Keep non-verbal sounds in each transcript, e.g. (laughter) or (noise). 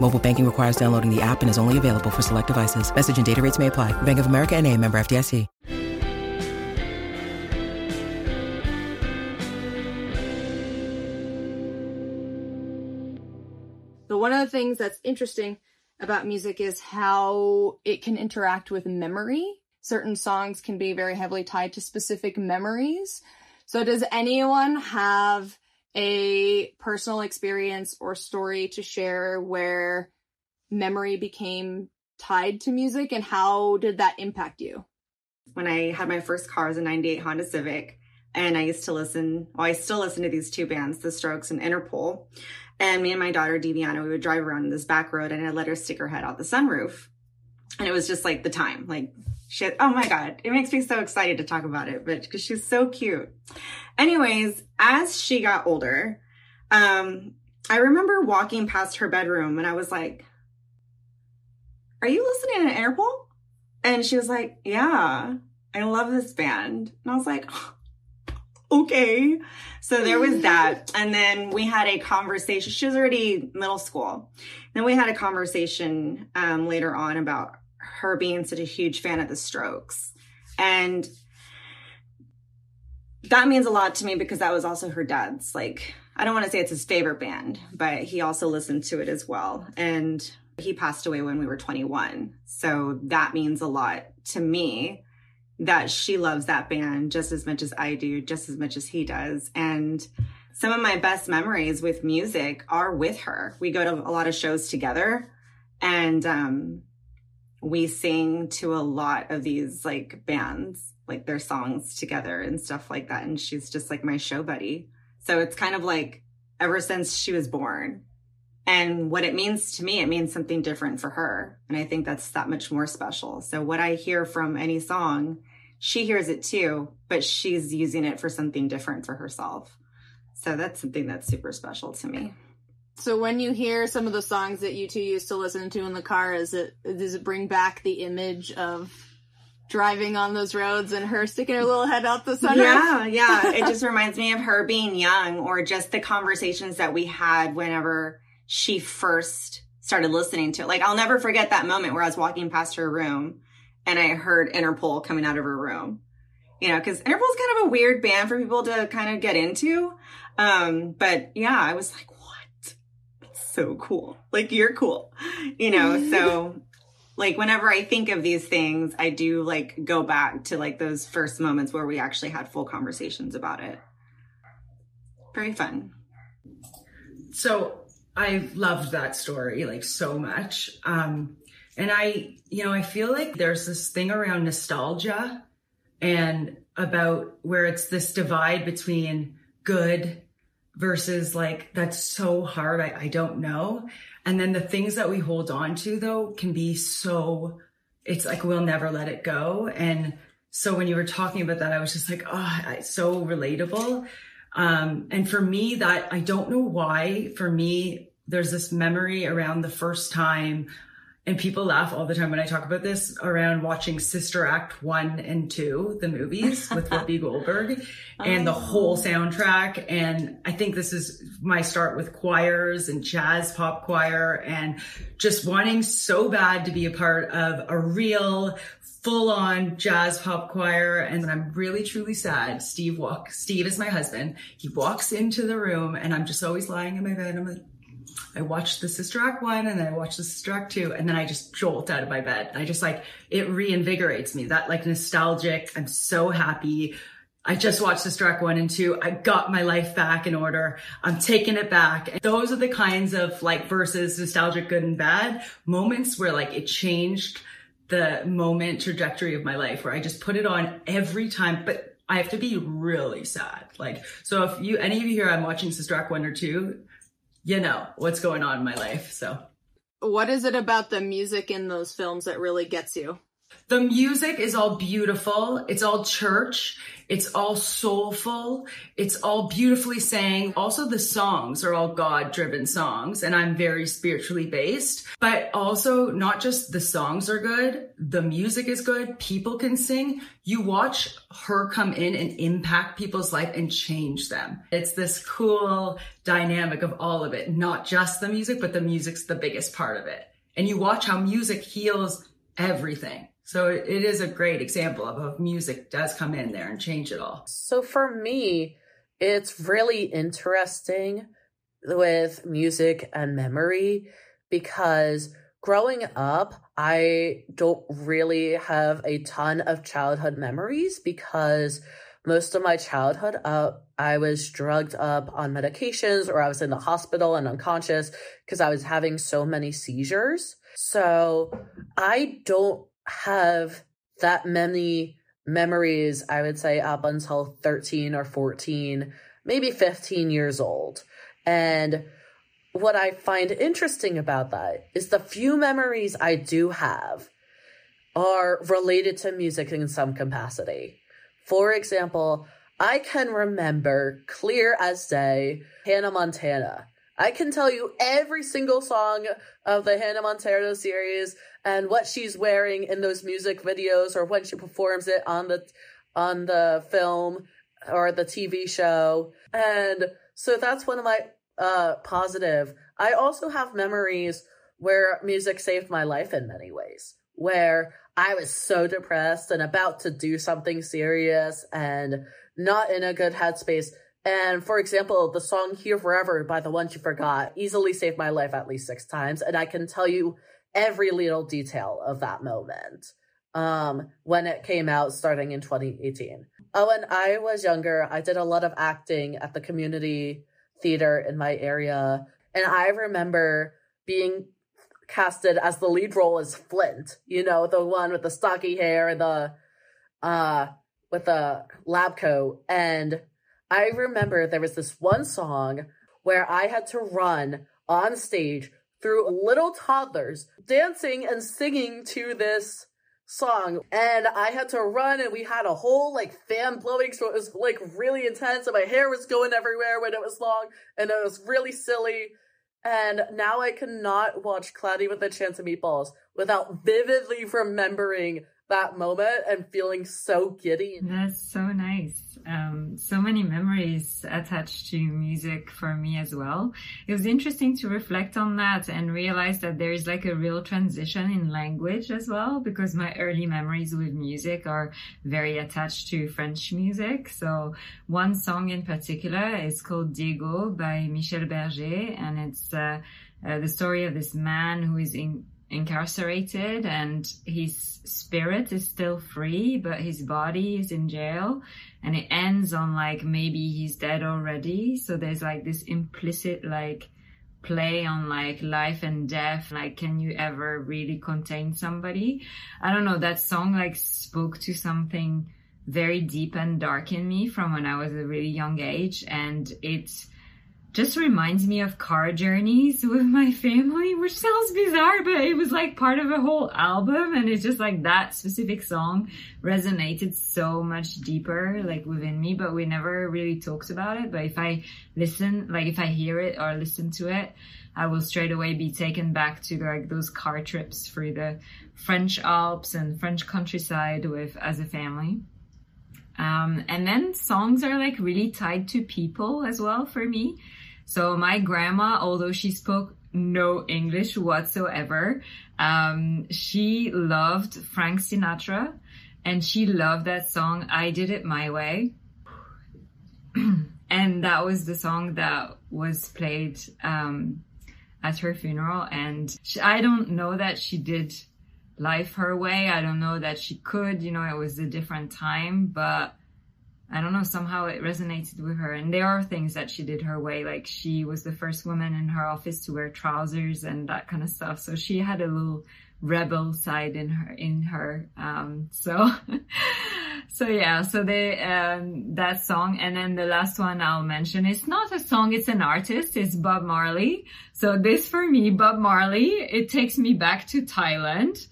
Mobile banking requires downloading the app and is only available for select devices. Message and data rates may apply. Bank of America and a member FDIC. So one of the things that's interesting about music is how it can interact with memory. Certain songs can be very heavily tied to specific memories. So does anyone have a personal experience or story to share where memory became tied to music and how did that impact you? When I had my first car, was a 98 Honda Civic. And I used to listen, well, I still listen to these two bands, The Strokes and Interpol. And me and my daughter, Deviana, we would drive around this back road and I'd let her stick her head out the sunroof. And it was just like the time, like shit. Oh my God. It makes me so excited to talk about it, but because she's so cute. Anyways, as she got older, um, I remember walking past her bedroom and I was like, are you listening to Interpol? And she was like, yeah, I love this band. And I was like, (gasps) okay. So there was (laughs) that. And then we had a conversation. She was already middle school. Then we had a conversation um, later on about her being such a huge fan of the strokes. And that means a lot to me because that was also her dad's. Like, I don't want to say it's his favorite band, but he also listened to it as well. And he passed away when we were 21. So that means a lot to me that she loves that band just as much as I do, just as much as he does. And some of my best memories with music are with her. We go to a lot of shows together and um, we sing to a lot of these like bands, like their songs together and stuff like that. And she's just like my show buddy. So it's kind of like ever since she was born. And what it means to me, it means something different for her. And I think that's that much more special. So what I hear from any song, she hears it too, but she's using it for something different for herself. So that's something that's super special to me. So when you hear some of the songs that you two used to listen to in the car, is it does it bring back the image of driving on those roads and her sticking her little head out the sunroof? Yeah, yeah. it just reminds me of her being young or just the conversations that we had whenever she first started listening to it. Like I'll never forget that moment where I was walking past her room and I heard Interpol coming out of her room. You know, because Interpol's kind of a weird band for people to kind of get into. Um, but yeah, I was like, so cool. Like you're cool. You know, (laughs) so like whenever I think of these things, I do like go back to like those first moments where we actually had full conversations about it. Very fun. So I loved that story like so much. Um, and I, you know, I feel like there's this thing around nostalgia and about where it's this divide between good versus like that's so hard. I, I don't know. And then the things that we hold on to though can be so, it's like we'll never let it go. And so when you were talking about that, I was just like, oh, it's so relatable. Um, and for me, that I don't know why, for me, there's this memory around the first time and people laugh all the time when I talk about this around watching Sister Act 1 and 2, the movies with (laughs) Whoopi Goldberg and the oh. whole soundtrack. And I think this is my start with choirs and jazz pop choir and just wanting so bad to be a part of a real full on jazz pop choir. And then I'm really truly sad. Steve walk, Steve is my husband. He walks into the room and I'm just always lying in my bed. I'm like, I watched the Sister Act one and then I watched the Sister Act two and then I just jolt out of my bed. I just like, it reinvigorates me. That like nostalgic, I'm so happy. I just watched Sister Act 1 and 2. I got my life back in order. I'm taking it back. And those are the kinds of like versus nostalgic good and bad moments where like it changed the moment trajectory of my life where I just put it on every time. But I have to be really sad. Like, so if you, any of you here, I'm watching Sister Act 1 or 2, you know what's going on in my life. So what is it about the music in those films that really gets you? The music is all beautiful. It's all church. It's all soulful. It's all beautifully sang. Also, the songs are all God driven songs, and I'm very spiritually based. But also, not just the songs are good, the music is good. People can sing. You watch her come in and impact people's life and change them. It's this cool dynamic of all of it, not just the music, but the music's the biggest part of it. And you watch how music heals everything. So it is a great example of how music does come in there and change it all. So for me, it's really interesting with music and memory because growing up, I don't really have a ton of childhood memories because most of my childhood, uh, I was drugged up on medications or I was in the hospital and unconscious because I was having so many seizures. So I don't have that many memories, I would say, up until 13 or 14, maybe 15 years old. And what I find interesting about that is the few memories I do have are related to music in some capacity. For example, I can remember clear as day Hannah Montana. I can tell you every single song of the Hannah Montana series and what she's wearing in those music videos or when she performs it on the on the film or the TV show. And so that's one of my uh positive. I also have memories where music saved my life in many ways. Where I was so depressed and about to do something serious and not in a good headspace and for example, the song Here Forever by The Ones You Forgot easily saved my life at least six times. And I can tell you every little detail of that moment um, when it came out starting in 2018. Oh, when I was younger, I did a lot of acting at the community theater in my area. And I remember being casted as the lead role as Flint, you know, the one with the stocky hair and the, uh, with the lab coat. And I remember there was this one song where I had to run on stage through little toddlers dancing and singing to this song and I had to run and we had a whole like fan blowing so it was like really intense and my hair was going everywhere when it was long and it was really silly and now I cannot watch Cloudy with a Chance of Meatballs without vividly remembering that moment and feeling so giddy. That's so nice. Um, so many memories attached to music for me as well. It was interesting to reflect on that and realize that there is like a real transition in language as well, because my early memories with music are very attached to French music. So one song in particular is called Diego by Michel Berger, and it's uh, uh, the story of this man who is in incarcerated and his spirit is still free, but his body is in jail. And it ends on like maybe he's dead already. So there's like this implicit like play on like life and death. Like, can you ever really contain somebody? I don't know. That song like spoke to something very deep and dark in me from when I was a really young age. And it's, just reminds me of car journeys with my family, which sounds bizarre, but it was like part of a whole album. And it's just like that specific song resonated so much deeper, like within me, but we never really talked about it. But if I listen, like if I hear it or listen to it, I will straight away be taken back to like those car trips through the French Alps and French countryside with as a family. Um, and then songs are like really tied to people as well for me. So my grandma, although she spoke no English whatsoever, um, she loved Frank Sinatra and she loved that song, I Did It My Way. (clears throat) and that was the song that was played, um, at her funeral. And she, I don't know that she did life her way. I don't know that she could, you know, it was a different time, but I don't know, somehow it resonated with her. And there are things that she did her way. Like she was the first woman in her office to wear trousers and that kind of stuff. So she had a little rebel side in her, in her. Um, so, (laughs) so yeah, so they, um, that song. And then the last one I'll mention, it's not a song, it's an artist. It's Bob Marley. So this for me, Bob Marley, it takes me back to Thailand.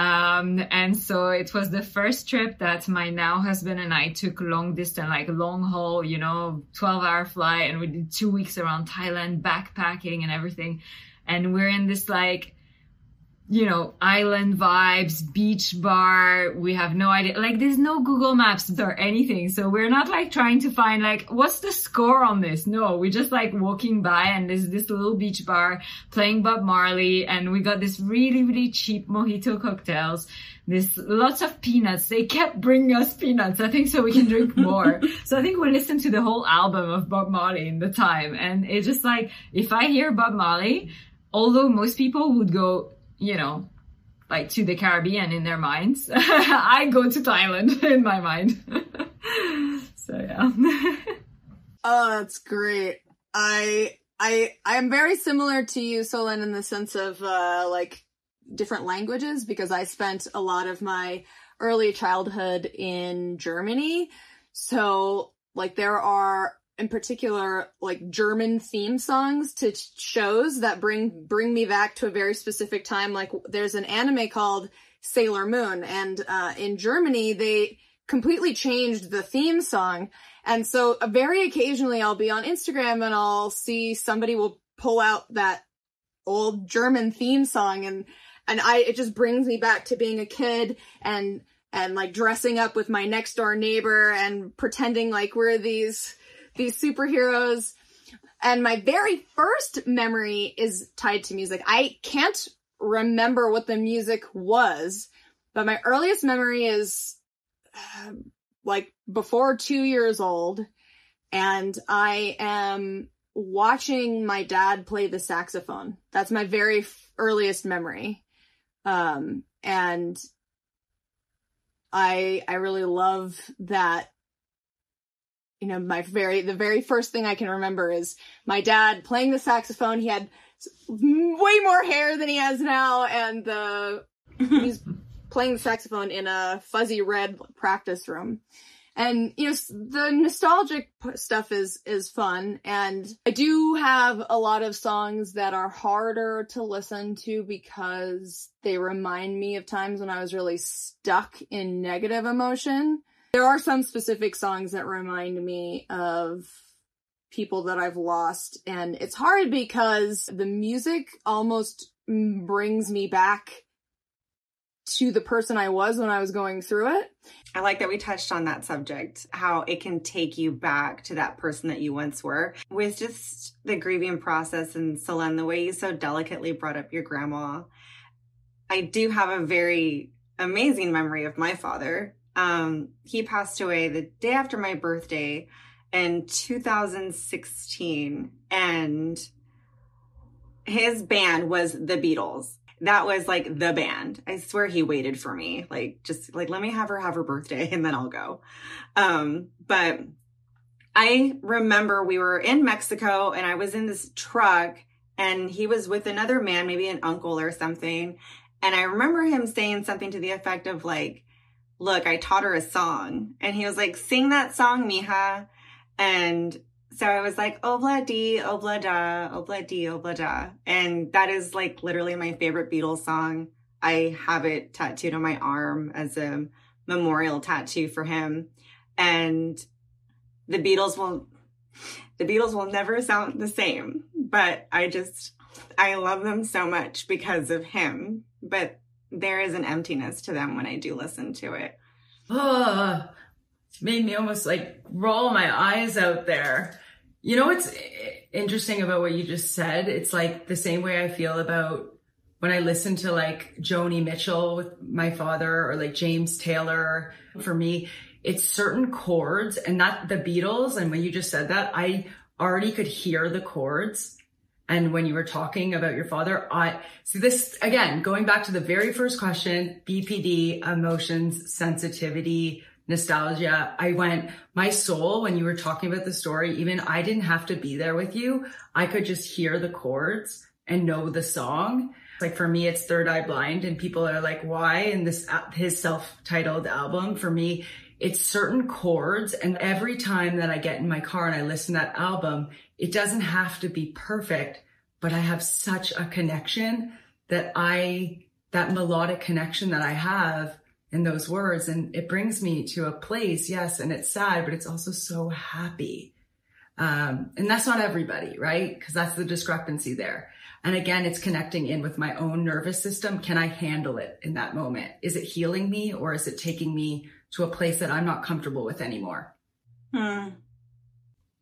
Um, and so it was the first trip that my now husband and I took long distance, like long haul, you know, 12 hour flight. And we did two weeks around Thailand, backpacking and everything. And we're in this like, you know, island vibes, beach bar. We have no idea. Like there's no Google Maps or anything. So we're not like trying to find like, what's the score on this? No, we're just like walking by and there's this little beach bar playing Bob Marley and we got this really, really cheap mojito cocktails. There's lots of peanuts. They kept bringing us peanuts. I think so we can drink (laughs) more. so I think we listened to the whole album of Bob Marley in the time. And it's just like, if I hear Bob Marley, although most people would go, you know, like to the Caribbean in their minds. (laughs) I go to Thailand (laughs) in my mind. (laughs) so yeah. oh, that's great. I I I am very similar to you, Solène, in the sense of uh like different languages because I spent a lot of my early childhood in Germany. So like there are in particular like German theme songs to shows that bring bring me back to a very specific time. Like there's an anime called Sailor Moon, and uh, in Germany they completely changed the theme song. And so uh, very occasionally I'll be on Instagram and I'll see somebody will pull out that old German theme song and and I it just brings me back to being a kid and and like dressing up with my next door neighbor and pretending like we're these these superheroes. And my very first memory is tied to music. I can't remember what the music was, but my earliest memory is uh, like before two years old. And I am watching my dad play the saxophone. That's my very f- earliest memory. Um, and I, I really love that you know, my very, the very first thing I can remember is my dad playing the saxophone. He had way more hair than he has now, and the, he's (laughs) playing the saxophone in a fuzzy red practice room. And, you know, the nostalgic stuff is, is fun. And I do have a lot of songs that are harder to listen to because they remind me of times when I was really stuck in negative emotion. There are some specific songs that remind me of people that I've lost, and it's hard because the music almost brings me back to the person I was when I was going through it. I like that we touched on that subject, how it can take you back to that person that you once were. With just the grieving process and Solène, the way you so delicately brought up your grandma, I do have a very amazing memory of my father um, he passed away the day after my birthday in 2016 and his band was the Beatles. That was like the band. I swear he waited for me. Like just like let me have her have her birthday (laughs) and then I'll go. Um but I remember we were in Mexico and I was in this truck and he was with another man, maybe an uncle or something. And I remember him saying something to the effect of like, look, I taught her a song. And he was like, sing that song, mija. And so I was like, oh, obla di, obla oh, da, oh, obla di, obla da. And that is like literally my favorite Beatles song. I have it tattooed on my arm as a memorial tattoo for him. And the Beatles will, the Beatles will never sound the same, but I just, I love them so much because of him. But there is an emptiness to them when I do listen to it. Oh, made me almost like roll my eyes out there. You know what's interesting about what you just said? It's like the same way I feel about when I listen to like Joni Mitchell with my father or like James Taylor. For me, it's certain chords and not the Beatles. And when you just said that, I already could hear the chords and when you were talking about your father, I see this again, going back to the very first question, BPD, emotions, sensitivity, nostalgia. I went, my soul, when you were talking about the story, even I didn't have to be there with you. I could just hear the chords and know the song. Like for me, it's Third Eye Blind, and people are like, why? And this, his self titled album, for me, it's certain chords. And every time that I get in my car and I listen to that album, it doesn't have to be perfect, but I have such a connection that I, that melodic connection that I have in those words. And it brings me to a place, yes, and it's sad, but it's also so happy. Um, and that's not everybody, right? Because that's the discrepancy there. And again, it's connecting in with my own nervous system. Can I handle it in that moment? Is it healing me or is it taking me to a place that I'm not comfortable with anymore? Hmm.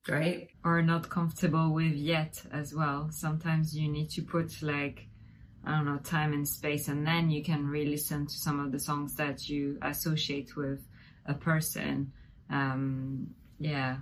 Right? Or not comfortable with yet as well. Sometimes you need to put like I don't know, time and space, and then you can re-listen to some of the songs that you associate with a person. Um, yeah.